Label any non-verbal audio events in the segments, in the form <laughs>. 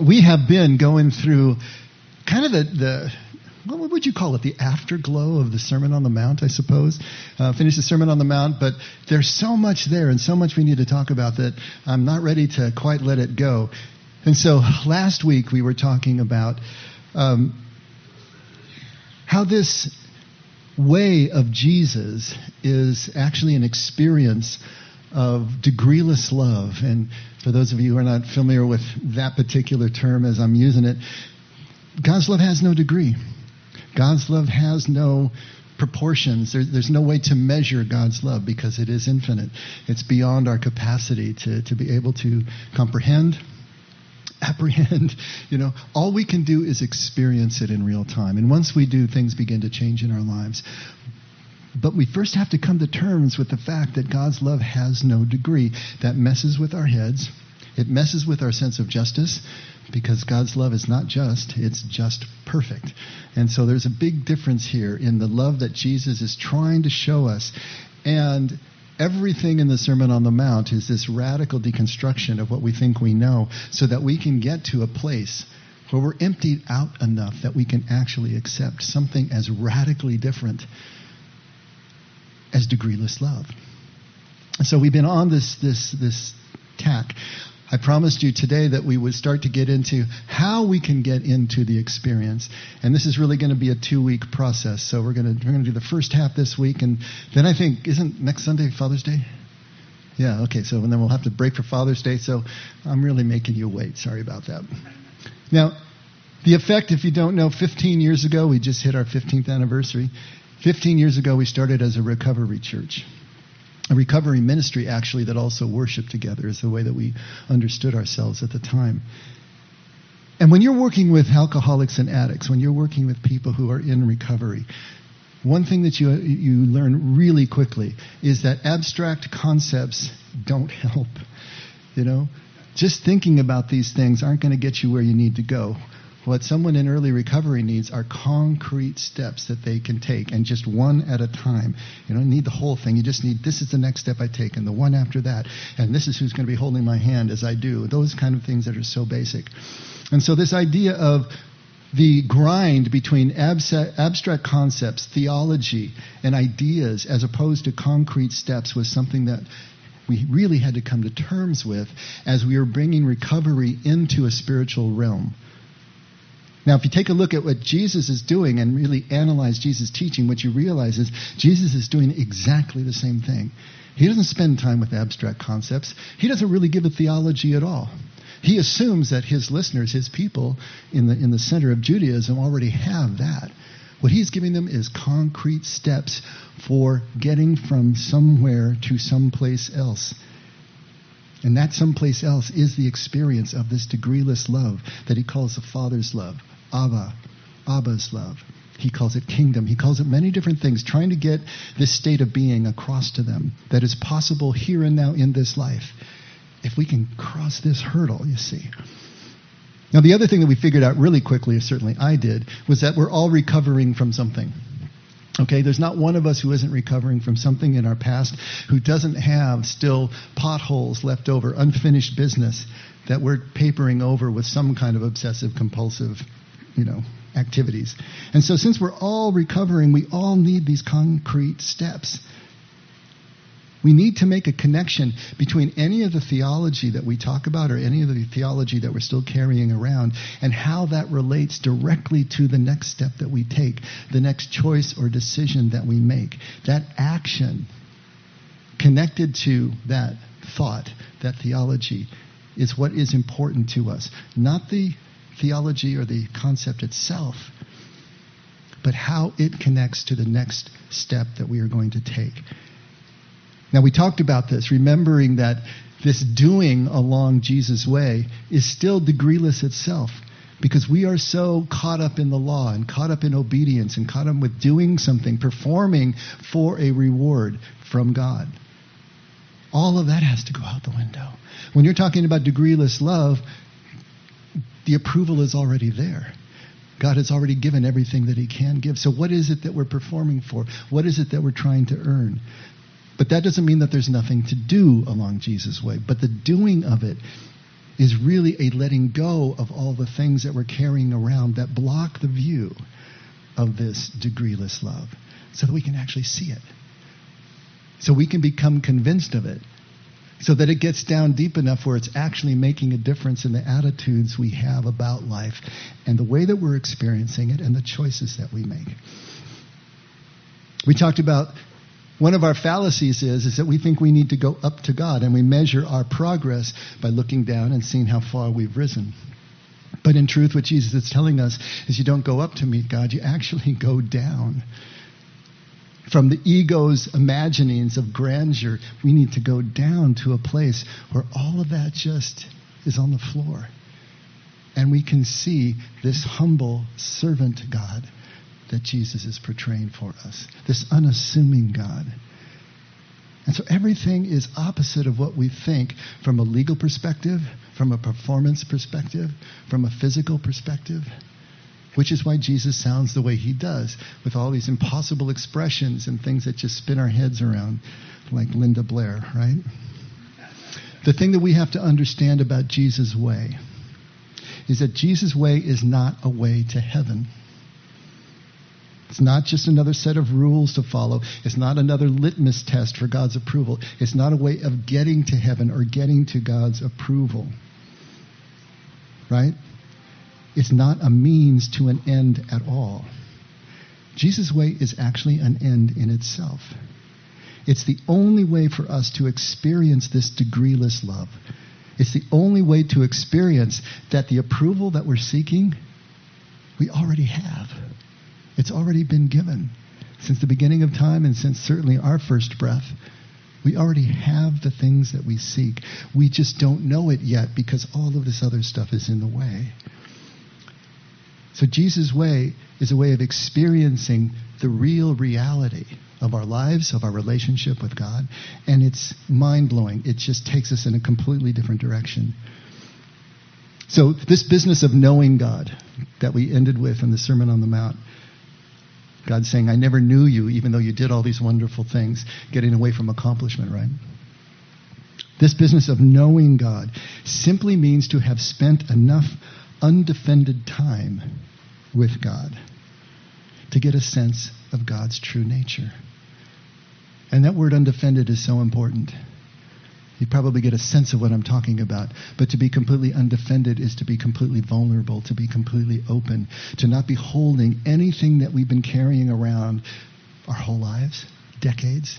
we have been going through kind of the, the what would you call it? The afterglow of the Sermon on the Mount, I suppose. Uh, finished the Sermon on the Mount, but there's so much there and so much we need to talk about that I'm not ready to quite let it go. And so last week we were talking about um, how this way of Jesus is actually an experience of degreeless love. And for those of you who are not familiar with that particular term as I'm using it, God's love has no degree. God's love has no proportions. There, there's no way to measure God's love because it is infinite. It's beyond our capacity to, to be able to comprehend, apprehend. <laughs> You know, all we can do is experience it in real time. And once we do, things begin to change in our lives. But we first have to come to terms with the fact that God's love has no degree. That messes with our heads. It messes with our sense of justice because God's love is not just, it's just perfect. And so there's a big difference here in the love that Jesus is trying to show us. And everything in the Sermon on the Mount is this radical deconstruction of what we think we know so that we can get to a place where we're emptied out enough that we can actually accept something as radically different as degreeless love. So we've been on this this this tack. I promised you today that we would start to get into how we can get into the experience. And this is really going to be a two week process. So we're going to, we're going to do the first half this week. And then I think, isn't next Sunday Father's Day? Yeah, okay. So and then we'll have to break for Father's Day. So I'm really making you wait. Sorry about that. Now, the effect, if you don't know, 15 years ago, we just hit our 15th anniversary. 15 years ago, we started as a recovery church. A recovery ministry, actually, that also worshiped together, is the way that we understood ourselves at the time. And when you're working with alcoholics and addicts, when you're working with people who are in recovery, one thing that you, you learn really quickly is that abstract concepts don't help. You know, just thinking about these things aren't going to get you where you need to go. What someone in early recovery needs are concrete steps that they can take, and just one at a time. You don't need the whole thing. You just need this is the next step I take, and the one after that, and this is who's going to be holding my hand as I do. Those kind of things that are so basic. And so, this idea of the grind between abstract concepts, theology, and ideas as opposed to concrete steps was something that we really had to come to terms with as we were bringing recovery into a spiritual realm. Now, if you take a look at what Jesus is doing and really analyze Jesus' teaching, what you realize is Jesus is doing exactly the same thing. He doesn't spend time with abstract concepts. He doesn't really give a theology at all. He assumes that his listeners, his people in the, in the center of Judaism already have that. What he's giving them is concrete steps for getting from somewhere to someplace else. And that someplace else is the experience of this degreeless love that he calls the Father's love. Abba, Abba's love. He calls it kingdom. He calls it many different things, trying to get this state of being across to them that is possible here and now in this life. If we can cross this hurdle, you see. Now, the other thing that we figured out really quickly, certainly I did, was that we're all recovering from something. Okay, there's not one of us who isn't recovering from something in our past, who doesn't have still potholes left over, unfinished business that we're papering over with some kind of obsessive compulsive you know, activities. And so since we're all recovering, we all need these concrete steps. We need to make a connection between any of the theology that we talk about or any of the theology that we're still carrying around and how that relates directly to the next step that we take, the next choice or decision that we make. That action connected to that thought, that theology, is what is important to us. Not the theology or the concept itself, but how it connects to the next step that we are going to take. Now, we talked about this, remembering that this doing along Jesus' way is still degreeless itself because we are so caught up in the law and caught up in obedience and caught up with doing something, performing for a reward from God. All of that has to go out the window. When you're talking about degreeless love, the approval is already there. God has already given everything that He can give. So, what is it that we're performing for? What is it that we're trying to earn? But that doesn't mean that there's nothing to do along Jesus' way. But the doing of it is really a letting go of all the things that we're carrying around that block the view of this degreeless love so that we can actually see it. So we can become convinced of it. So that it gets down deep enough where it's actually making a difference in the attitudes we have about life and the way that we're experiencing it and the choices that we make. We talked about one of our fallacies is, is that we think we need to go up to God and we measure our progress by looking down and seeing how far we've risen. But in truth, what Jesus is telling us is you don't go up to meet God, you actually go down. From the ego's imaginings of grandeur, we need to go down to a place where all of that just is on the floor. And we can see this humble servant God that Jesus is portraying for us. This unassuming God. And so everything is opposite of what we think from a legal perspective, from a performance perspective, from a physical perspective. Which is why Jesus sounds the way he does, with all these impossible expressions and things that just spin our heads around, like Linda Blair, right? The thing that we have to understand about Jesus' way is that Jesus' way is not a way to heaven. It's not just another set of rules to follow. It's not another litmus test for God's approval. It's not a way of getting to heaven or getting to God's approval. Right? It's not a means to an end at all. Jesus' way is actually an end in itself. It's the only way for us to experience this degreeless love. It's the only way to experience that the approval that we're seeking, we already have. It's already been given. Since the beginning of time and since certainly our first breath, we already have the things that we seek. We just don't know it yet because all of this other stuff is in the way. So Jesus' way is a way of experiencing the real reality of our lives, of our relationship with God, and it's mind blowing. It just takes us in a completely different direction. So, this business of knowing God that we ended with in the Sermon on the Mount God saying, I never knew you, even though you did all these wonderful things, getting away from accomplishment, right? This business of knowing God simply means to have spent enough undefended time with God to get a sense of God's true nature. And that word undefended is so important. You probably get a sense of what I'm talking about. But to be completely undefended is to be completely vulnerable, to be completely open, to not be holding anything that we've been carrying around our whole lives, decades,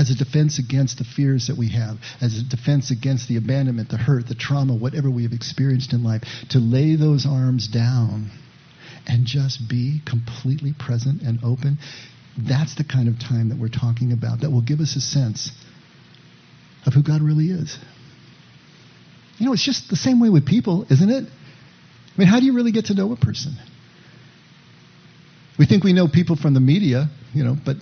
as a defense against the fears that we have, as a defense against the abandonment, the hurt, the trauma, whatever we have experienced in life, to lay those arms down and just be completely present and open. That's the kind of time that we're talking about that will give us a sense of who God really is. You know, it's just the same way with people, isn't it? I mean, how do you really get to know a person? We think we know people from the media, you know, but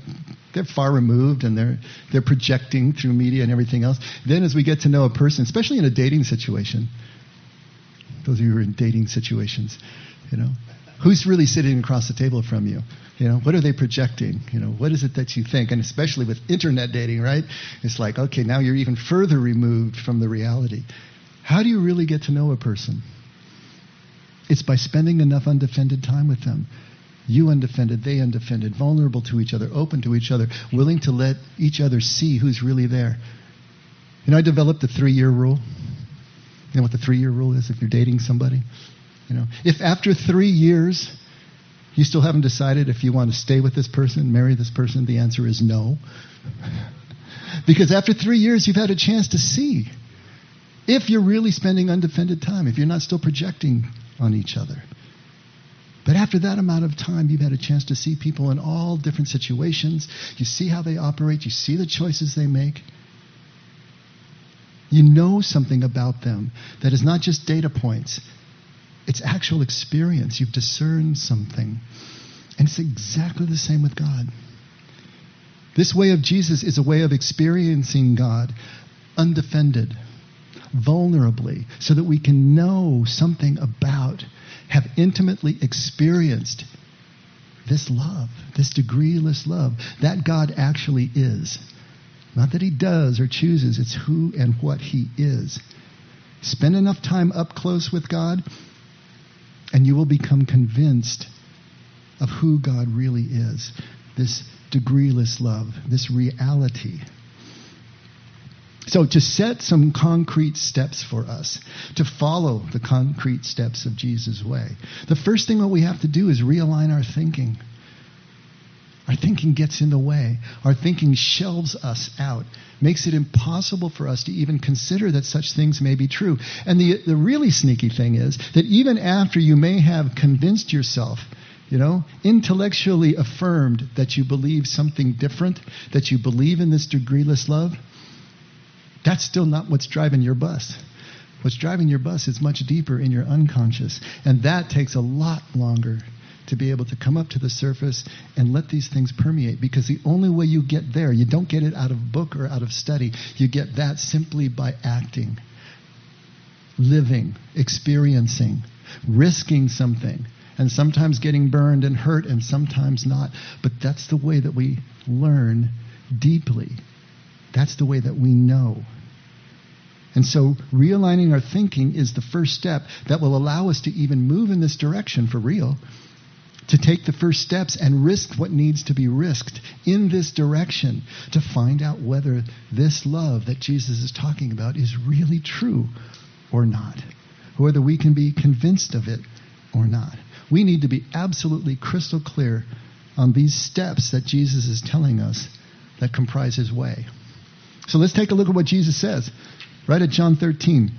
they're far removed and they're they're projecting through media and everything else. Then as we get to know a person, especially in a dating situation, those of you who are in dating situations, you know, who's really sitting across the table from you? You know, what are they projecting? You know, what is it that you think? And especially with internet dating, right? It's like, okay, now you're even further removed from the reality. How do you really get to know a person? It's by spending enough undefended time with them. You undefended, they undefended, vulnerable to each other, open to each other, willing to let each other see who's really there. You know, I developed the three year rule. You know what the three year rule is if you're dating somebody? You know, if after three years you still haven't decided if you want to stay with this person, marry this person, the answer is no. <laughs> because after three years, you've had a chance to see if you're really spending undefended time, if you're not still projecting on each other. But after that amount of time, you've had a chance to see people in all different situations. You see how they operate, you see the choices they make. You know something about them that is not just data points, it's actual experience. You've discerned something. And it's exactly the same with God. This way of Jesus is a way of experiencing God undefended, vulnerably, so that we can know something about, have intimately experienced this love, this degreeless love, that God actually is. Not that he does or chooses, it's who and what he is. Spend enough time up close with God, and you will become convinced of who God really is. This degreeless love, this reality. So, to set some concrete steps for us, to follow the concrete steps of Jesus' way, the first thing that we have to do is realign our thinking. Our thinking gets in the way. Our thinking shelves us out, makes it impossible for us to even consider that such things may be true. And the, the really sneaky thing is that even after you may have convinced yourself, you know, intellectually affirmed that you believe something different, that you believe in this degreeless love, that's still not what's driving your bus. What's driving your bus is much deeper in your unconscious. And that takes a lot longer to be able to come up to the surface and let these things permeate because the only way you get there, you don't get it out of book or out of study. You get that simply by acting, living, experiencing, risking something, and sometimes getting burned and hurt and sometimes not. But that's the way that we learn deeply. That's the way that we know. And so realigning our thinking is the first step that will allow us to even move in this direction for real to take the first steps and risk what needs to be risked in this direction to find out whether this love that Jesus is talking about is really true or not, whether we can be convinced of it or not. We need to be absolutely crystal clear on these steps that Jesus is telling us that comprise his way. So let's take a look at what Jesus says right at John 13.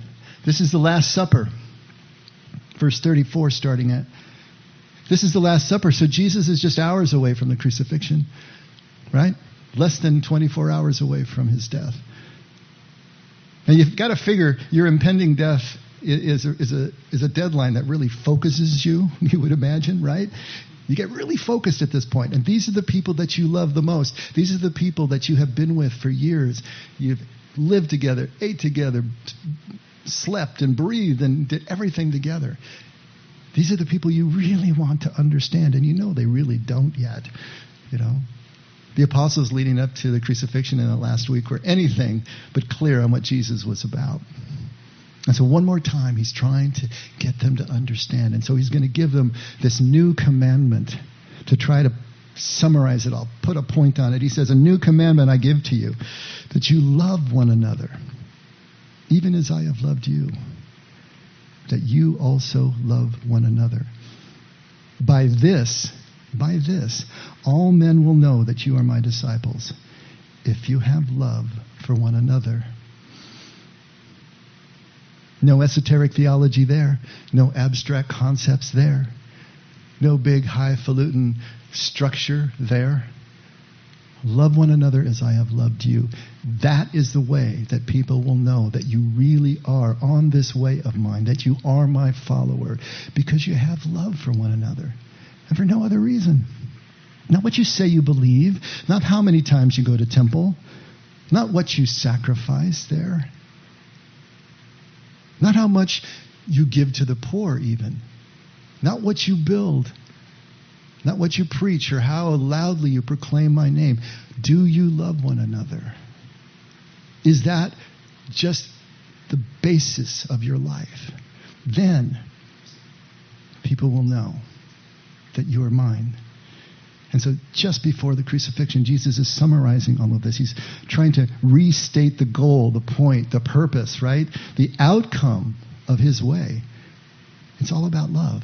This is the Last Supper, verse 34, starting at this is the Last Supper, so Jesus is just hours away from the crucifixion, right? Less than 24 hours away from his death. And you've got to figure your impending death is a, is, a, is a deadline that really focuses you, <laughs> you would imagine, right? You get really focused at this. And these are the people that you love the most. These are the people that you have been with for years. You've lived together, ate together, slept and breathed and did everything together. These are the people you really want to understand, and you know they really don't yet. You know, the apostles leading up to the crucifixion in the last week were anything but clear on what Jesus was about. And so, one more time, he's trying to get them to understand. And so, he's going to give them this new commandment to try to summarize it. I'll put a point on it. He says, A new commandment I give to you, that you love one another, even as I have loved you that you also love one another. By this, by this, all men will know that you are my disciples, if you have love for one another. No esoteric theology there, no abstract concepts there, no big highfalutin structure there. Love one another as I have loved you. That is the way that people will know that you really are on this way of mine, that you are my follower, because you have love for one another and for no other reason. Not what you say you believe, not how many times you go to temple, not what you sacrifice there, not how much you give to the poor, even, not what you build not what you preach or how loudly you proclaim my name. Do you love one another? Is that just the basis of your life? Then people will know that you are mine. And so, just before the crucifixion, Jesus is summarizing all of this. He's trying to restate the goal, the point, the purpose, right? The outcome of his way. It's all about love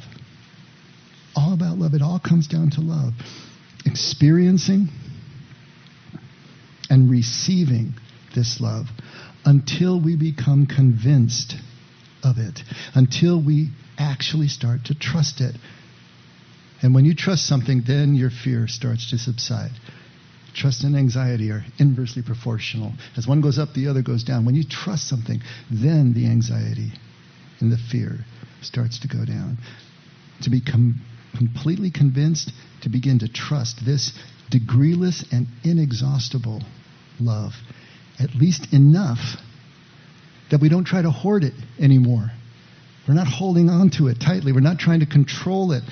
all about love. It all comes down to love. Experiencing and receiving this love until we become convinced of it, until we actually start to trust it. And when you trust something, then your fear starts to subside. Trust and anxiety are inversely proportional. As one goes up, the other goes down. When you trust something, then the anxiety and the fear starts to go down. To become completely convinced to begin to trust this degreeless and inexhaustible love, at least enough that we don't try to hoard it anymore. We're not holding on to it tightly. We're not trying to control it.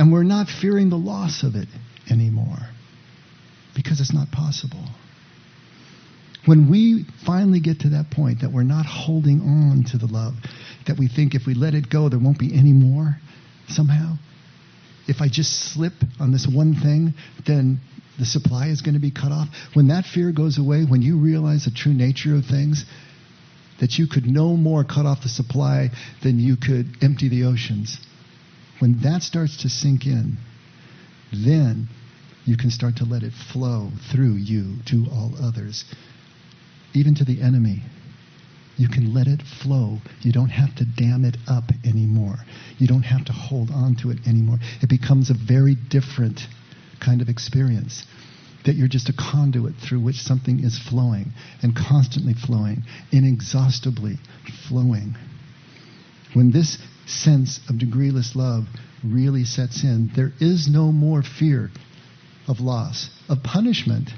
And we're not fearing the loss of it anymore because it's not possible. When we finally get to that point that we're not holding on to the love, that we think if we let it go, there won't be any more somehow, if I just slip on this one thing, then the supply is going to be cut off. When that fear goes away, when you realize the true nature of things, that you could no more cut off the supply than you could empty the oceans. When that starts to sink in, then you can start to let it flow through you to all others, even to the enemy. You can let it flow. You don't have to dam it up anymore. You don't have to hold on to it anymore. It becomes a very different kind of experience. That you're just a conduit through which something is flowing and constantly flowing, inexhaustibly flowing. When this sense of degreeless love really sets in, there is no more fear of loss, of punishment,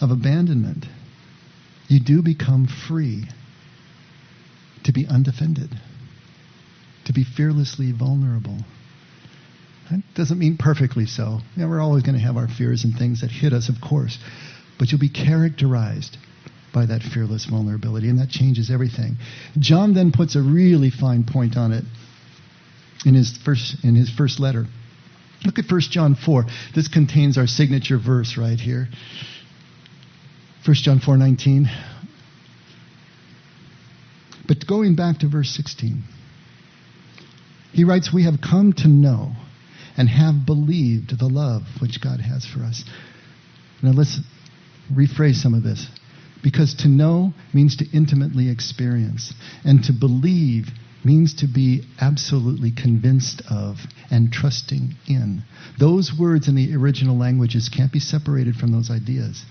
of abandonment. You do become free to be undefended, to be fearlessly vulnerable. That doesn't mean perfectly so. Yeah, we're always going to have our fears and things that hit us, of course. But you'll be characterized by that fearless vulnerability, and that changes everything. John then puts a really fine point on it in his first, in his first letter. Look at 1 John 4. This contains our signature verse right here. 1 John 4:19. But going back to verse 16, he writes, We have come to know and have believed the love which God has for us. Now let's rephrase some of this. Because to know means to intimately experience, and to believe means to be absolutely convinced of and trusting in. Those words in the original languages can't be separated from those ideas.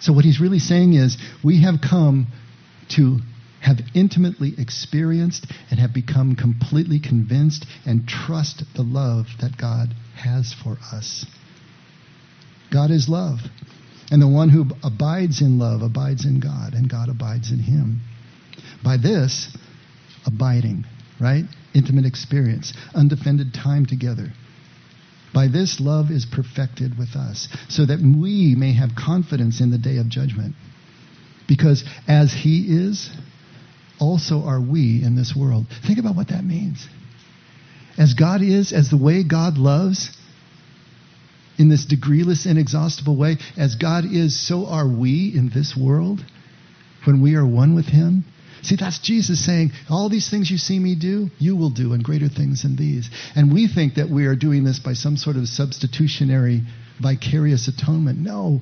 So, what he's really saying is, we have come to have intimately experienced and have become completely convinced and trust the love that God has for us. God is love. And the one who abides in love abides in God, and God abides in him. By this, abiding, right? Intimate experience, undefended time together. By this, love is perfected with us, so that we may have confidence in the day of judgment. Because as he is, also are we in this world. Think about what that means. As God is, as the way God loves, in this degreeless, inexhaustible way, as God is, so are we in this world when we are one with Him. See, that's Jesus saying, All these things you see me do, you will do, and greater things than these. And we think that we are doing this by some sort of substitutionary, vicarious atonement. No,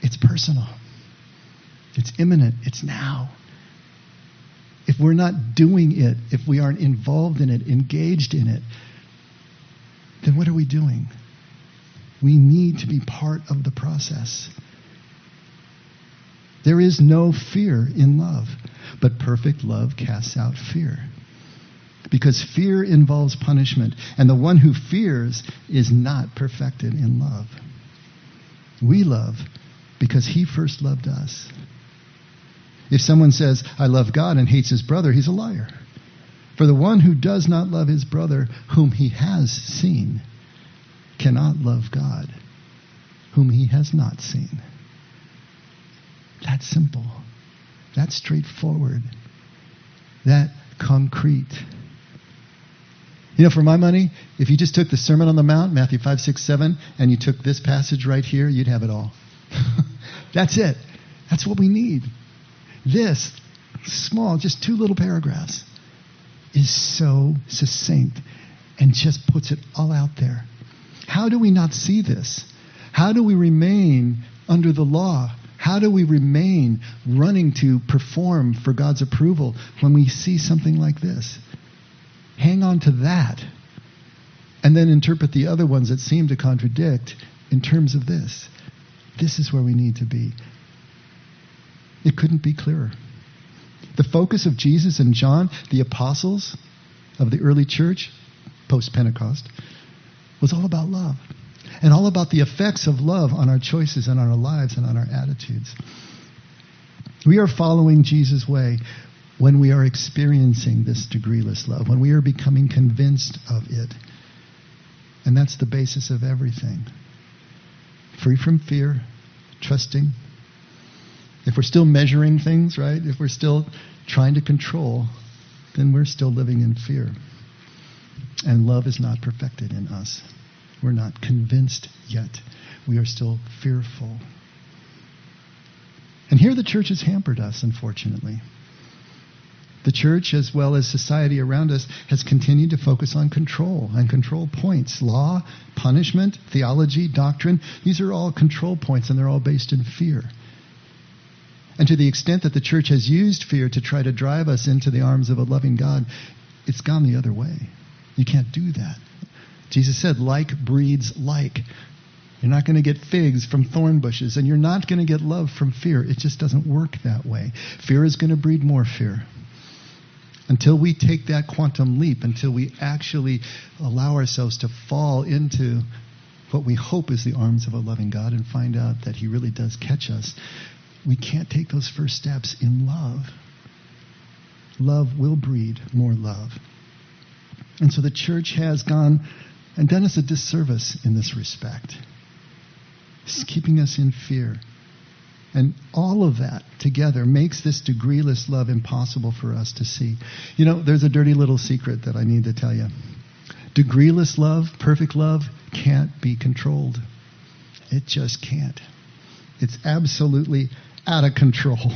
it's personal, it's imminent, it's now if we're not doing it, if we aren't involved in it, engaged in it, then what are we doing? We need to be part of the process. There is no fear in love, but perfect love casts out fear. Because fear involves punishment, and the one who fears is not perfected in love. We love because he first loved us. If someone says, I love God and hates his brother, he's a liar. For the one who does not love his brother, whom he has seen, cannot love God, whom he has not seen. That's simple. That's straightforward. That concrete. You know, for my money, if you just took the Sermon on the Mount, Matthew 5, 6, 7, and you took this passage right here, you'd have it all. <laughs> That's it. That's what we need. This small, just two little paragraphs, is so succinct and just puts it all out there. How do we not see this? How do we remain under the law? How do we remain running to perform for God's approval when we see something like this? Hang on to that and then interpret the other ones that seem to contradict in terms of this. This is where we need to be. It couldn't be clearer. The focus of Jesus and John, the apostles of the early church, post Pentecost, was all about love and all about the effects of love on our choices and on our lives and on our attitudes. We are following Jesus' way when we are experiencing this degreeless love, when we are becoming convinced of it. And that's the basis of everything. Free from fear, trusting, If we're still measuring things, right? If we're still trying to control, then we're still living in fear. And love is not perfected in us. We're not convinced yet. We are still fearful. And here the church has hampered us, unfortunately. The church, as well as society around us, has continued to focus on control and control points. Law, punishment, theology, doctrine, these are all control points and they're all based in fear. And to the extent that the church has used fear to try to drive us into the arms of a loving God, it's gone the other way. You can't do that. Jesus said, like breeds like. You're not going to get figs from thorn bushes, and you're not going to get love from fear. It just doesn't work that way. Fear is going to breed more fear. Until we take that quantum leap, until we actually allow ourselves to fall into what we hope is the arms of a loving God and find out that He really does catch us, we can't take those first steps in love. Love will breed more love. And so the church has gone and done us a disservice in this respect. It's keeping us in fear. And all of that together makes this degreeless love impossible for us to see. You know, there's a dirty little secret that I need to tell you. Degreeless love, perfect love, can't be controlled. It just can't. It's absolutely out of control.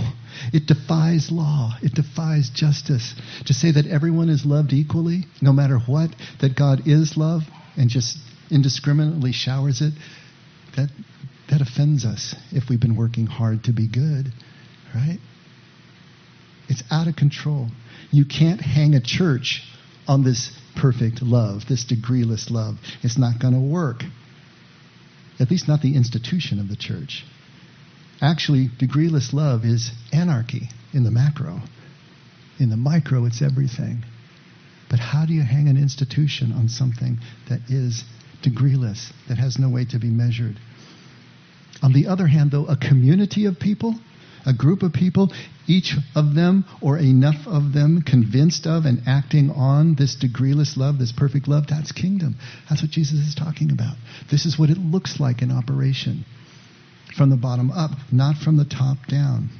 It defies law. It defies justice. To say that everyone is loved equally, no matter what, that God is love and just indiscriminately showers it, that, that offends us if we've been working hard to be good, right? It's out of control. You can't hang a church on this perfect love, this degreeless love. It's not going to work. At least not the institution of the church. Actually, degreeless love is anarchy in the macro. In the micro, it's everything. But how do you hang an institution on something that is degreeless, that has no way to be measured? On the other hand, though, a community of people, a group of people, each of them or enough of them convinced of and acting on this degreeless love, this perfect love, that's kingdom. That's what Jesus is talking about. This is what it looks like in operation from the bottom up, not from the top down.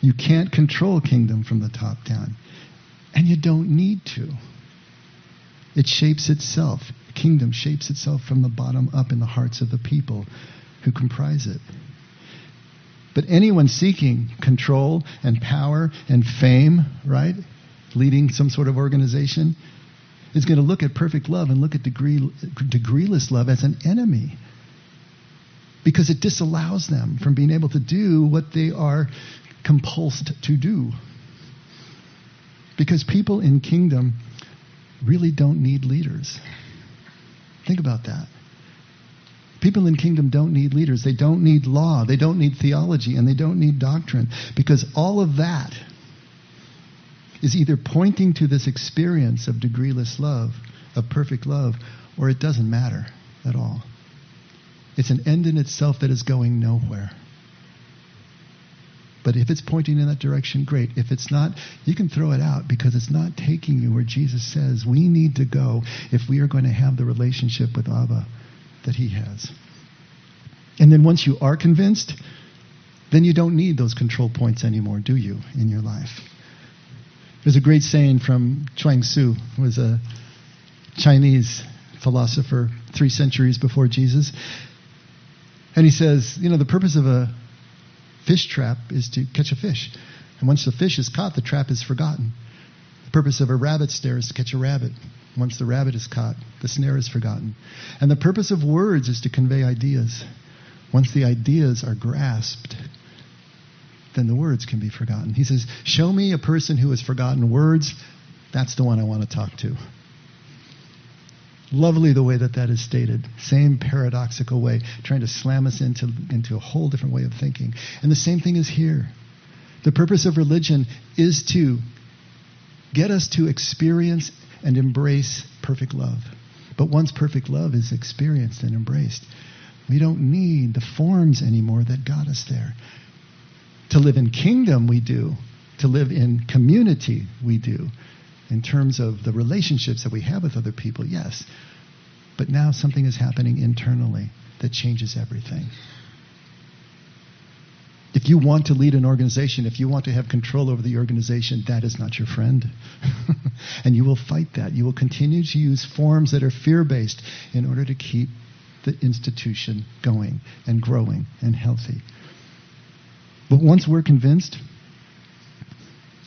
You can't control kingdom from the top down. And you don't need to. It shapes itself. Kingdom shapes itself from the bottom up in the hearts of the people who comprise it. But anyone seeking control and power and fame, right, leading some sort of organization, is going to look at perfect love and look at degree, degreeless love as an enemy because it disallows them from being able to do what they are compulsed to do. Because people in kingdom really don't need leaders. Think about that. People in kingdom don't need leaders. They don't need law. They don't need theology. And they don't need doctrine. Because all of that is either pointing to this experience of degreeless love, of perfect love, or it doesn't matter at all. It's an end in itself that is going nowhere. But if it's pointing in that direction, great. If it's not, you can throw it out because it's not taking you where Jesus says we need to go if we are going to have the relationship with Abba that he has. And then once you are convinced, then you don't need those control points anymore, do you, in your life? There's a great saying from Chuang Tzu, who was a Chinese philosopher three centuries before Jesus. And he says, you know, the purpose of a fish trap is to catch a fish. And once the fish is caught, the trap is forgotten. The purpose of a rabbit snare is to catch a rabbit. Once the rabbit is caught, the snare is forgotten. And the purpose of words is to convey ideas. Once the ideas are grasped, then the words can be forgotten. He says, Show me a person who has forgotten words. That's the one I want to talk to. Lovely the way that that is stated. Same paradoxical way, trying to slam us into, into a whole different way of thinking. And the same thing is here. The purpose of religion is to get us to experience and embrace perfect love. But once perfect love is experienced and embraced, we don't need the forms anymore that got us there. To live in kingdom, we do. To live in community, we do in terms of the relationships that we have with other people, yes. But now something is happening internally that changes everything. If you want to lead an organization, if you want to have control over the organization, that is not your friend. <laughs> and you will fight that. You will continue to use forms that are fear based in order to keep the institution going and growing and healthy. But once we're convinced,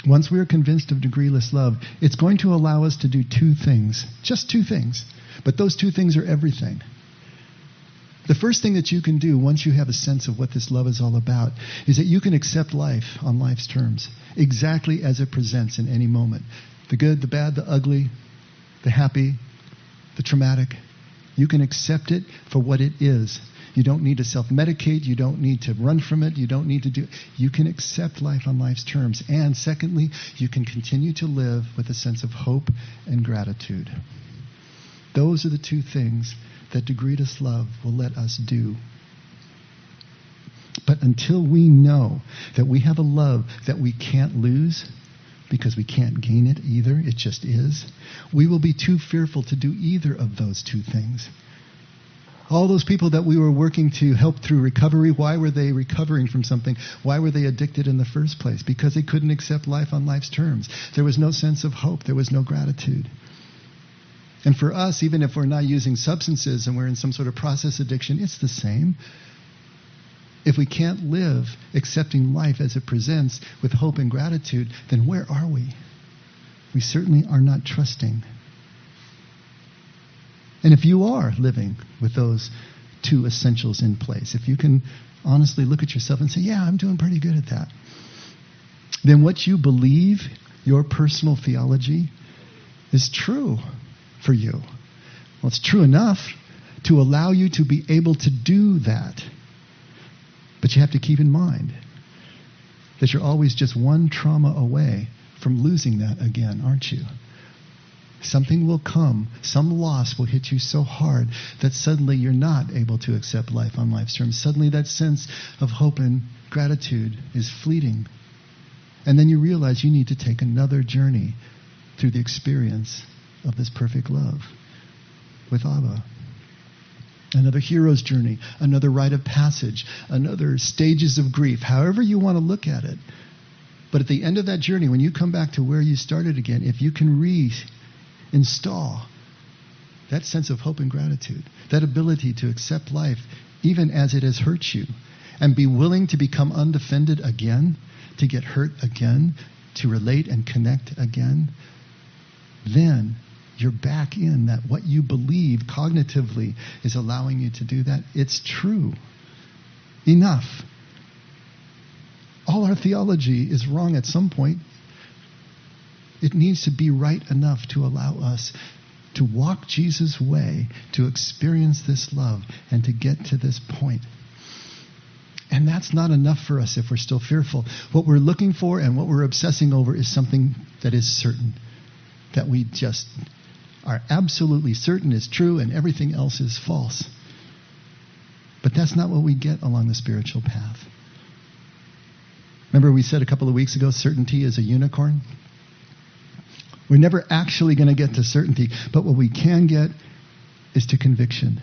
once we are convinced of degreeless love, it's going to allow us to do two things. Just two things. But those two things are everything. The first thing that you can do once you have a sense of what this love is all about is that you can accept life on life's terms, exactly as it presents in any moment. The good, the bad, the ugly, the happy, the traumatic. You can accept it for what it is. You don't need to self medicate. You don't need to run from it. You don't need to do. You can accept life on life's terms. And secondly, you can continue to live with a sense of hope and gratitude. Those are the two things that degreeless love will let us do. But until we know that we have a love that we can't lose, because we can't gain it either, it just is, we will be too fearful to do either of those two things. All those people that we were working to help through recovery, why were they recovering from something? Why were they addicted in the first place? Because they couldn't accept life on life's terms. There was no sense of hope, there was no gratitude. And for us, even if we're not using substances and we're in some sort of process addiction, it's the same. If we can't live accepting life as it presents with hope and gratitude, then where are we? We certainly are not trusting. And if you are living with those two essentials in place, if you can honestly look at yourself and say, Yeah, I'm doing pretty good at that, then what you believe, your personal theology, is true for you. Well, it's true enough to allow you to be able to do that. But you have to keep in mind that you're always just one trauma away from losing that again, aren't you? Something will come, some loss will hit you so hard that suddenly you're not able to accept life on life's terms. Suddenly that sense of hope and gratitude is fleeting. And then you realize you need to take another journey through the experience of this perfect love with Abba. Another hero's journey, another rite of passage, another stages of grief, however you want to look at it. But at the end of that journey, when you come back to where you started again, if you can reinstall that sense of hope and gratitude, that ability to accept life even as it has hurt you, and be willing to become undefended again, to get hurt again, to relate and connect again, then you're back in that what you believe cognitively is allowing you to do that. It's true. Enough. All our theology is wrong at some point. It needs to be right enough to allow us to walk Jesus' way, to experience this love, and to get to this point. And that's not enough for us if we're still fearful. What we're looking for and what we're obsessing over is something that is certain, that we just are absolutely certain is true and everything else is false. But that's not what we get along the spiritual path. Remember, we said a couple of weeks ago certainty is a unicorn? We're never actually going to get to certainty, but what we can get is to conviction.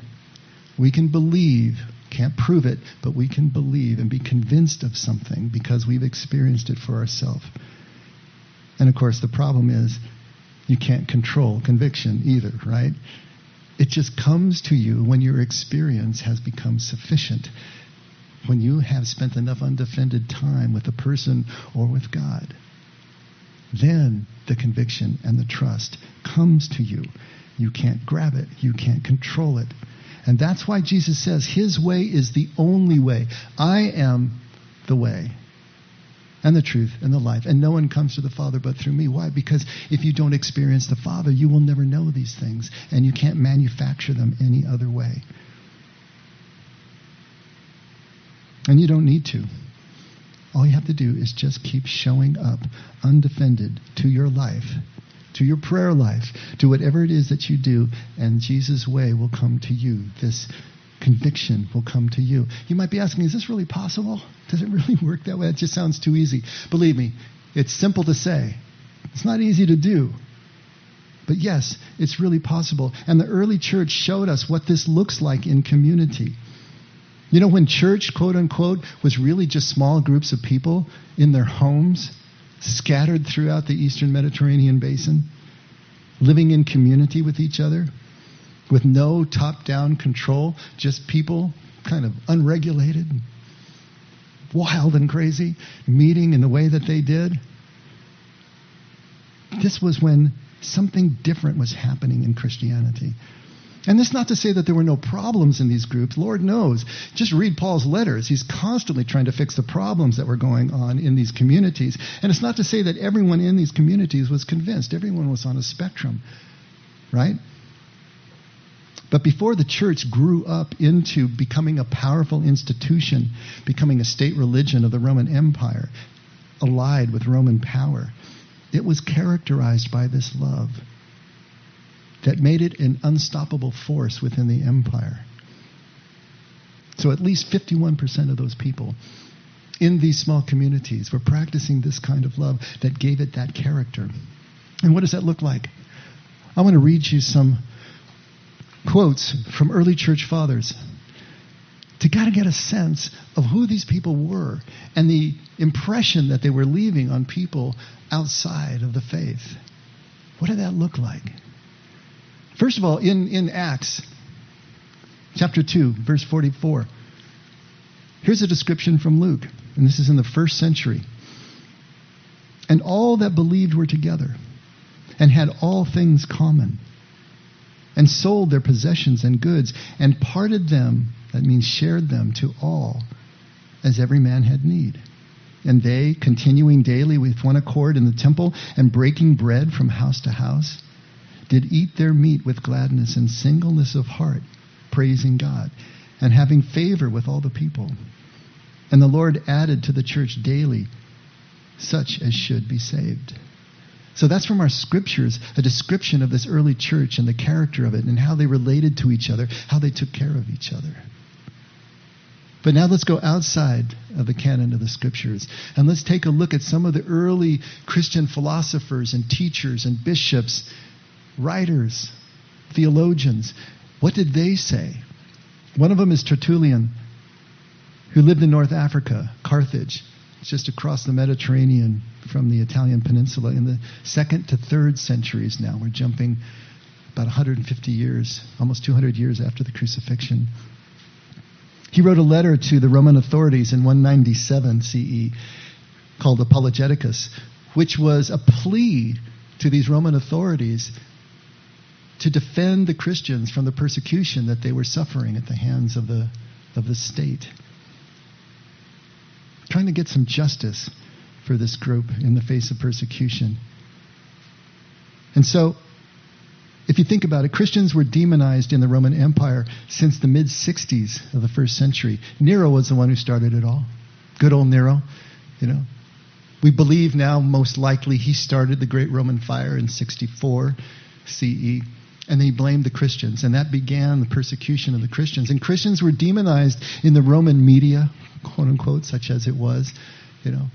We can believe, can't prove it, but we can believe and be convinced of something because we've experienced it for ourselves. And of course, the problem is you can't control conviction either, right? It just comes to you when your experience has become sufficient. When you have spent enough undefended time with a person or with God. Then the conviction and the trust comes to you. You can't grab it, you can't control it. And that's why Jesus says his way is the only way. I am the way and the truth and the life. And no one comes to the Father but through me. Why? Because if you don't experience the Father, you will never know these things, and you can't manufacture them any other way. And you don't need to. All you have to do is just keep showing up undefended to your life, to your prayer life, to whatever it is that you do, and Jesus' way will come to you. This conviction will come to you. You might be asking, is this really possible? Does it really work that way? It just sounds too easy. Believe me, it's simple to say, it's not easy to do. But yes, it's really possible. And the early church showed us what this looks like in community. You know, when church, quote unquote, was really just small groups of people in their homes, scattered throughout the eastern Mediterranean basin, living in community with each other, with no top down control, just people kind of unregulated, wild and crazy, meeting in the way that they did. This was when something different was happening in Christianity. And this is not to say that there were no problems in these groups. Lord knows. Just read Paul's letters. He's constantly trying to fix the problems that were going on in these communities. And it's not to say that everyone in these communities was convinced. Everyone was on a spectrum, right? But before the church grew up into becoming a powerful institution, becoming a state religion of the Roman Empire, allied with Roman power, it was characterized by this love that made it an unstoppable force within the empire. So at least 51% of those people in these small communities were practicing this kind of love that gave it that character. And what does that look like? I want to read you some quotes from early church fathers to kind of get a sense of who these people were and the impression that they were leaving on people outside of the faith. What did that look like? First of all, in, in Acts chapter 2, verse 44, here's a description from Luke, and this is in the first century. And all that believed were together and had all things common and sold their possessions and goods and parted them, that means shared them to all, as every man had need. And they, continuing daily with one accord in the temple and breaking bread from house to house, did eat their meat with gladness and singleness of heart, praising God, and having favor with all the people. And the Lord added to the church daily such as should be saved. So that's from our scriptures, a description of this early church and the character of it and how they related to each other, how they took care of each other. But now let's go outside of the canon of the scriptures and let's take a look at some of the early Christian philosophers and teachers and bishops writers, theologians. What did they say? One of them is Tertullian, who lived in North Africa, Carthage. Just across the Mediterranean from the Italian peninsula in the second to third centuries now. We're jumping about 150 years, almost 200 years after the crucifixion. He wrote a letter to the Roman authorities in 197 CE called Apologeticus, which was a plea to these Roman authorities to defend the Christians from the persecution that they were suffering at the hands of the, of the state. Trying to get some justice for this group in the face of persecution. And so, if you think about it, Christians were demonized in the Roman Empire since the mid 60s of the first century. Nero was the one who started it all. Good old Nero, you know. We believe now, most likely, he started the Great Roman Fire in 64 CE. And he blamed the Christians, and that began the persecution of the Christians. And Christians were demonized in the Roman media, quote unquote, such as it was, you know.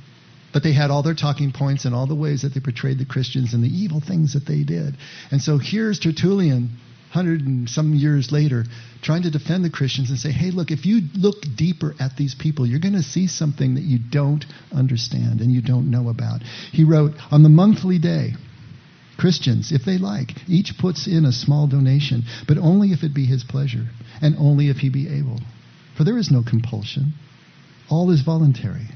But they had all their talking points and all the ways that they portrayed the Christians and the evil things that they did. And so here's Tertullian, hundred and some years later, trying to defend the Christians and say, hey, look, if you look deeper at these people, you're going to see something that you don't understand and you don't know about. He wrote, on the monthly day, Christians, if they like, each puts in a small donation, but only if it be his pleasure, and only if he be able. For there is no compulsion. All is voluntary.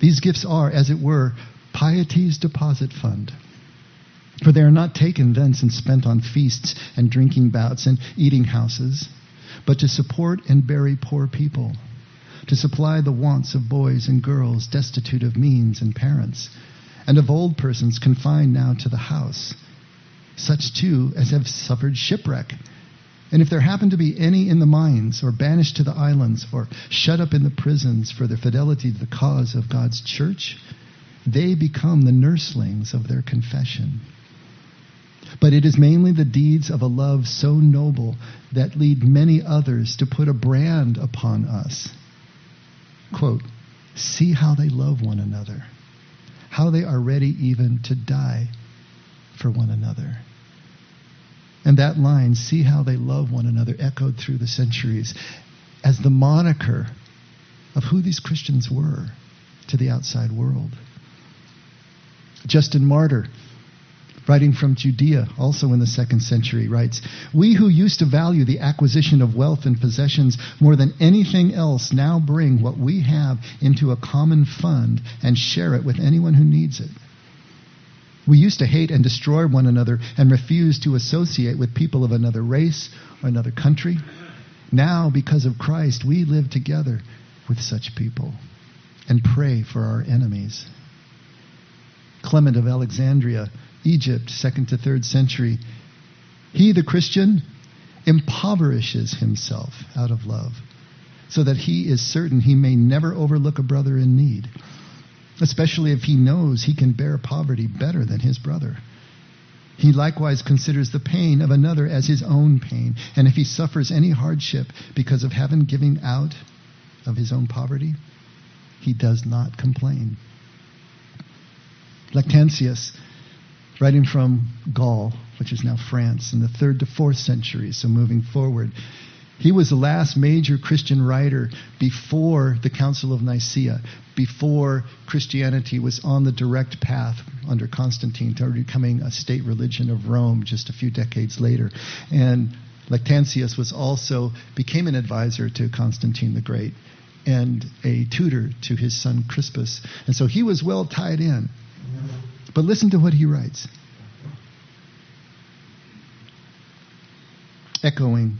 These gifts are, as it were, piety's deposit fund. For they are not taken thence and spent on feasts and drinking bouts and eating houses, but to support and bury poor people, to supply the wants of boys and girls destitute of means and parents and of old persons confined now to the house, such too as have suffered shipwreck. And if there happen to be any in the mines, or banished to the islands, or shut up in the prisons for their fidelity to the cause of God's church, they become the nurslings of their confession. But it is mainly the deeds of a love so noble that lead many others to put a brand upon us. Quote, See how they love one another how they are ready even to die for one another. And that line, see how they love one another, echoed through the centuries. as the moniker of who these Christians were to the outside world. Justin Martyr, writing from Judea, also in the second century, writes We who used to value the acquisition of wealth and possessions more than anything else now bring what we have into a common fund and share it with anyone who needs it. We used to hate and destroy one another and refuse to associate with people of another race or another country. Now, because of Christ, we live together with such people and pray for our enemies. Clement of Alexandria, Egypt, second to third century. He, the Christian, impoverishes himself out of love so that he is certain he may never overlook a brother in need especially if he knows he can bear poverty better than his brother. He likewise considers the pain of another as his own pain, and if he suffers any hardship because of having given out of his own poverty, he does not complain. Lactantius, writing from Gaul, which is now France, in the third to fourth century, so moving forward, he was the last major Christian writer before the Council of Nicaea, before Christianity was on the direct path under Constantine to becoming a state religion of Rome just a few decades later. And Lactantius was also became an advisor to Constantine the Great and a tutor to his son Crispus. And so he was well tied in. But listen to what he writes. Echoing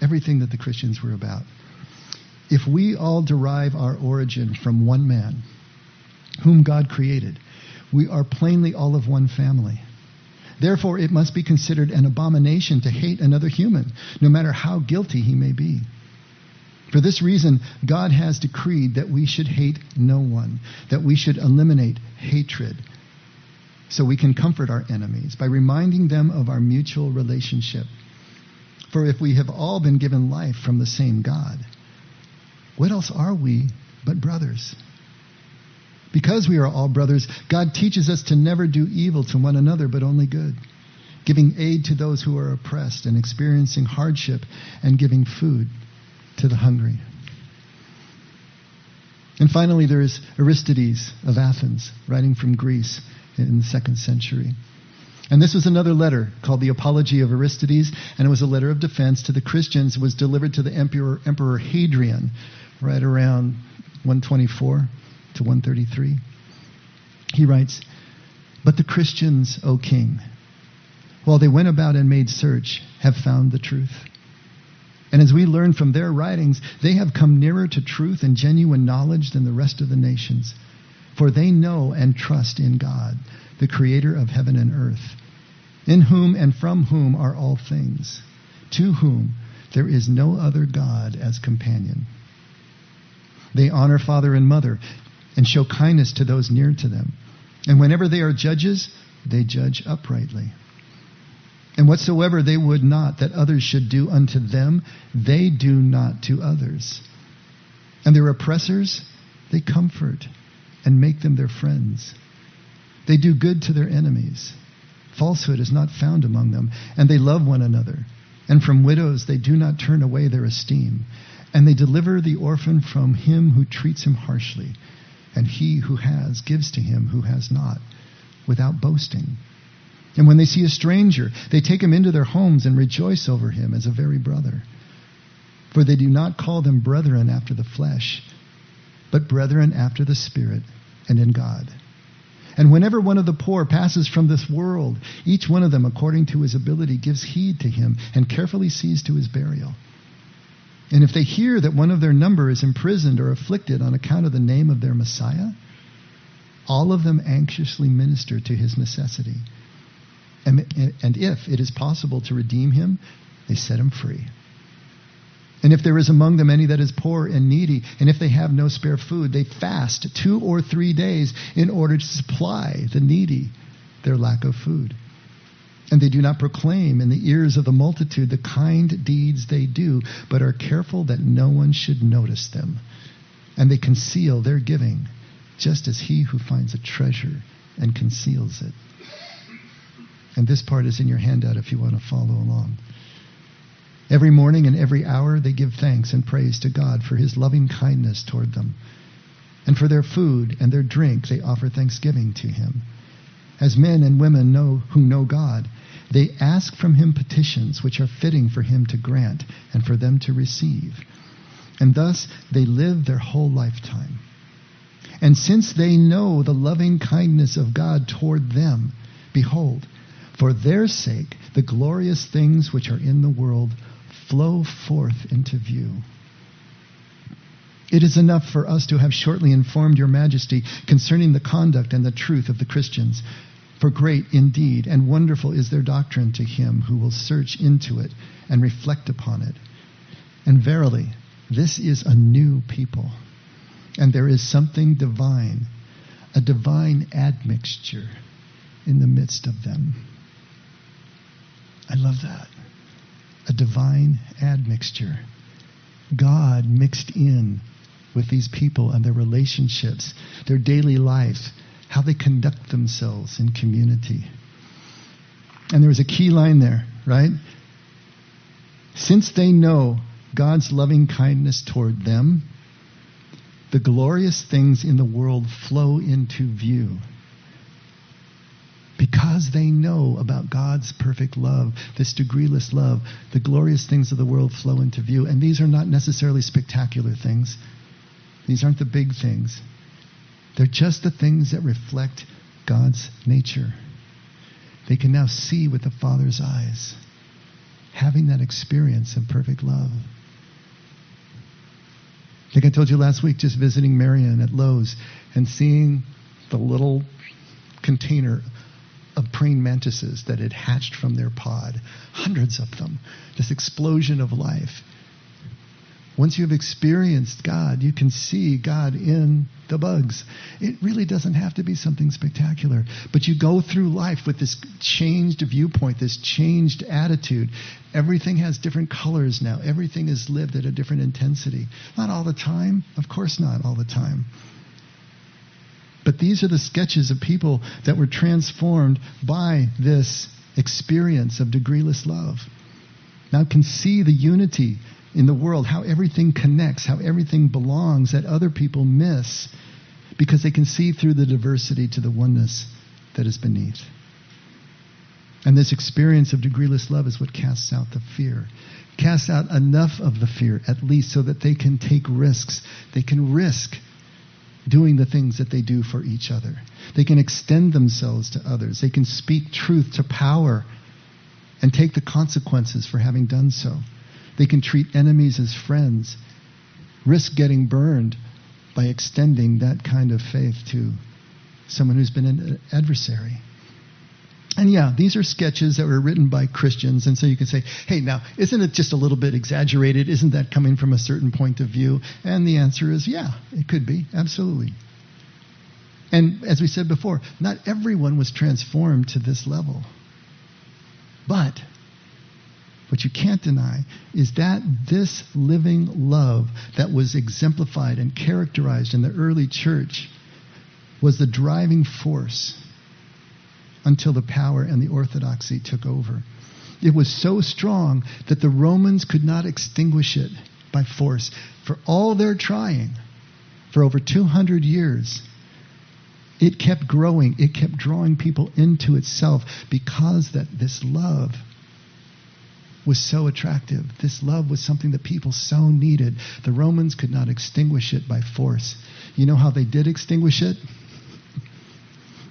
everything that the Christians were about. If we all derive our origin from one man, whom God created, we are plainly all of one family. Therefore, it must be considered an abomination to hate another human, no matter how guilty he may be. For this reason, God has decreed that we should hate no one, that we should eliminate hatred, so we can comfort our enemies by reminding them of our mutual relationship for if we have all been given life from the same God, what else are we but brothers? Because we are all brothers, God teaches us to never do evil to one another, but only good, giving aid to those who are oppressed and experiencing hardship, and giving food to the hungry. And finally, there is Aristides of Athens, writing from Greece in the second century. And this was another letter called the Apology of Aristides, and it was a letter of defense to the Christians. It was delivered to the Emperor, Emperor Hadrian right around 124 to 133. He writes, But the Christians, O king, while they went about and made search, have found the truth. And as we learn from their writings, they have come nearer to truth and genuine knowledge than the rest of the nations. For they know and trust in God, the creator of heaven and earth in whom and from whom are all things, to whom there is no other God as companion. They honor father and mother and show kindness to those near to them. And whenever they are judges, they judge uprightly. And whatsoever they would not that others should do unto them, they do not to others. And their oppressors, they comfort and make them their friends. They do good to their enemies Falsehood is not found among them, and they love one another. And from widows they do not turn away their esteem. And they deliver the orphan from him who treats him harshly. And he who has gives to him who has not, without boasting. And when they see a stranger, they take him into their homes and rejoice over him as a very brother. For they do not call them brethren after the flesh, but brethren after the Spirit and in God. And whenever one of the poor passes from this world, each one of them, according to his ability, gives heed to him and carefully sees to his burial. And if they hear that one of their number is imprisoned or afflicted on account of the name of their Messiah, all of them anxiously minister to his necessity. And, if it is possible to redeem him, they set him free. And if there is among them any that is poor and needy, and if they have no spare food, they fast two or three days in order to supply the needy their lack of food. And they do not proclaim in the ears of the multitude the kind deeds they do, but are careful that no one should notice them. And they conceal their giving, just as he who finds a treasure and conceals it. And this part is in your handout if you want to follow along. Every morning and every hour they give thanks and praise to God for his loving kindness toward them. And for their food and their drink they offer thanksgiving to him. As men and women know who know God, they ask from him petitions which are fitting for him to grant and for them to receive. And thus they live their whole lifetime. And since they know the loving kindness of God toward them, behold, for their sake the glorious things which are in the world flow forth into view. It is enough for us to have shortly informed your majesty concerning the conduct and the truth of the Christians. For great indeed and wonderful is their doctrine to him who will search into it and reflect upon it. And verily, this is a new people, and there is something divine, a divine admixture in the midst of them. I love that a divine admixture. God mixed in with these people and their relationships, their daily life, how they conduct themselves in community. And there was a key line there, right? Since they know God's loving kindness toward them, the glorious things in the world flow into view because they know about God's perfect love, this degreeless love, the glorious things of the world flow into view. And these are not necessarily spectacular things, these aren't the big things. They're just the things that reflect God's nature. They can now see with the Father's eyes, having that experience of perfect love. Think I told you last week, just visiting Marion at Lowe's and seeing the little container of praying mantises that had hatched from their pod, hundreds of them, this explosion of life. Once you have experienced God, you can see God in the bugs. It really doesn't have to be something spectacular. But you go through life with this changed viewpoint, this changed attitude. Everything has different colors now. Everything is lived at a different intensity. Not all the time. Of course, not all the time. But these are the sketches of people that were transformed by this experience of degreeless love. Now can see the unity in the world, how everything connects, how everything belongs that other people miss because they can see through the diversity to the oneness that is beneath. And this experience of degreeless love is what casts out the fear. Casts out enough of the fear, at least, so that they can take risks. They can risk doing the things that they do for each other. They can extend themselves to others. They can speak truth to power and take the consequences for having done so. They can treat enemies as friends, risk getting burned by extending that kind of faith to someone who's been an adversary. And yeah, these are sketches that were written by Christians, and so you can say, hey, now, isn't it just a little bit exaggerated? Isn't that coming from a certain point of view? And the answer is, yeah, it could be, absolutely. And as we said before, not everyone was transformed to this level. But what you can't deny is that this living love that was exemplified and characterized in the early church was the driving force until the power and the orthodoxy took over. It was so strong that the Romans could not extinguish it by force. For all their trying, for over 200 years, it kept growing. It kept drawing people into itself because that this love was so attractive. This love was something that people so needed. The Romans could not extinguish it by force. You know how they did extinguish it? <laughs>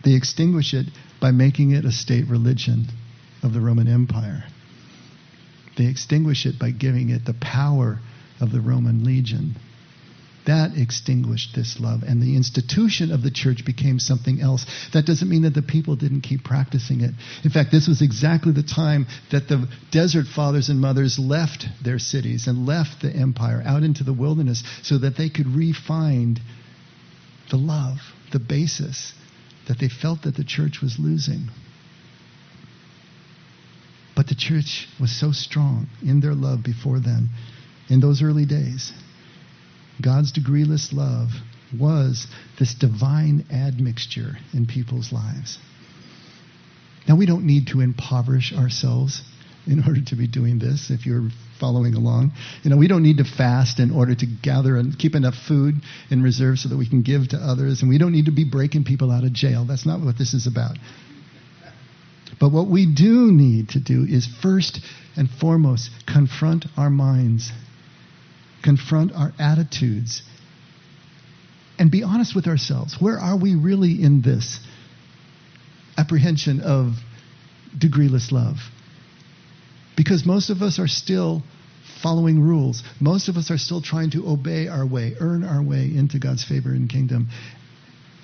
They extinguished it by making it a state religion of the Roman Empire. They extinguish it by giving it the power of the Roman legion. That extinguished this love, and the institution of the church became something else. That doesn't mean that the people didn't keep practicing it. In fact, this was exactly the time that the desert fathers and mothers left their cities and left the empire out into the wilderness so that they could refine the love, the basis that they felt that the church was losing. But the church was so strong in their love before then, in those early days. God's degreeless love was this divine admixture in people's lives. Now, we don't need to impoverish ourselves in <laughs> order to be doing this if you're following along. You know, we don't need to fast in order to gather and keep enough food in reserve so that we can give to others. And we don't need to be breaking people out of jail. That's not what this is about. But what we do need to do is first and foremost confront our minds, confront our attitudes, and be honest with ourselves. Where are we really in this apprehension of degreeless love? Because most of us are still following rules. Most of us are still trying to obey our way, earn our way into God's favor and kingdom.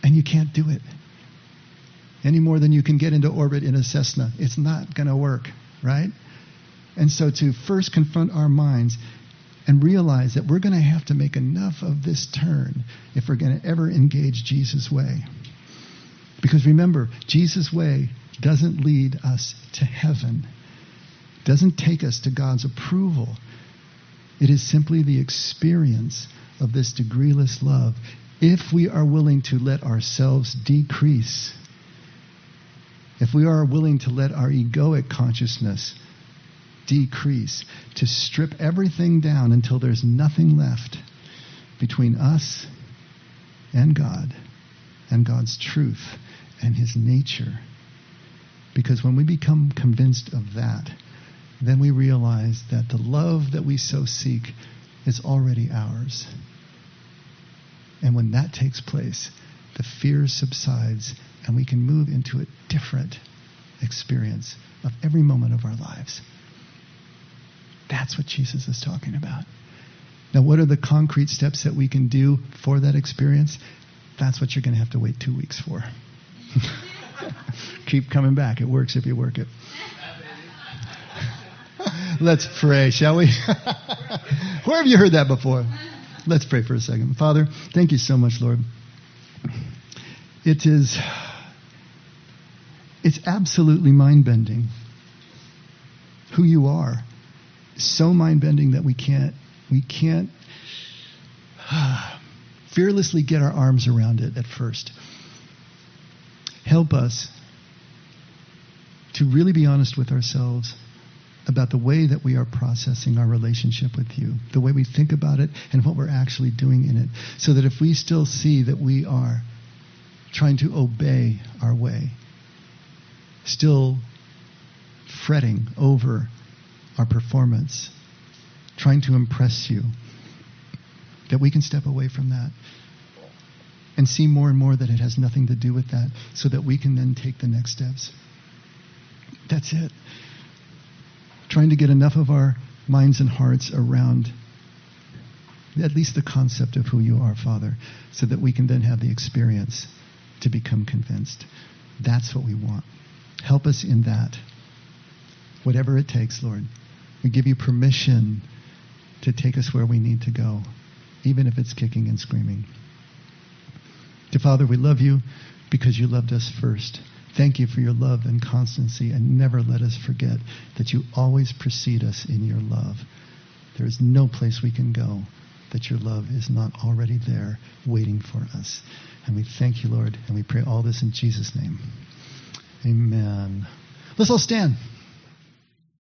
And you can't do it any more than you can get into orbit in a Cessna. It's not going to work, right? And so to first confront our minds and realize that we're going to have to make enough of this turn if we're going to ever engage Jesus' way. Because remember, Jesus' way doesn't lead us to heaven, doesn't take us to God's approval. It is simply the experience of this degreeless love if we are willing to let ourselves decrease if we are willing to let our egoic consciousness decrease, to strip everything down until there's nothing left between us and God and God's truth and His nature. Because when we become convinced of that, then we realize that the love that we so seek is already ours. And when that takes place, the fear subsides and we can move into a different experience of every moment of our lives. That's what Jesus is talking about. Now, what are the concrete steps that we can do for that experience? That's what you're going to have to wait two weeks for. <laughs> Keep coming back. It works if you work it. Let's pray, shall we? <laughs> Where have you heard that before? Let's pray for a second. Father, thank you so much, Lord. It is it's absolutely mind bending who you are. So mind bending that we can't we can't <sighs> fearlessly get our arms around it at first. Help us to really be honest with ourselves about the way that we are processing our relationship with you, the way we think about it, and what we're actually doing in it. So that if we still see that we are trying to obey our way, still fretting over our performance, trying to impress you, that we can step away from that and see more and more that it has nothing to do with that so that we can then take the next steps. That's it. Trying to get enough of our minds and hearts around at least the concept of who you are, Father, so that we can then have the experience to become convinced. That's what we want. Help us in that. Whatever it takes, Lord. We give you permission to take us where we need to go, even if it's kicking and screaming. Dear Father, we love you because you loved us first. Thank you for your love and constancy, and never let us forget that you always precede us in your love. There is no place we can go that your love is not already there waiting for us. And we thank you, Lord, and we pray all this in Jesus' name. Amen. Let's all stand.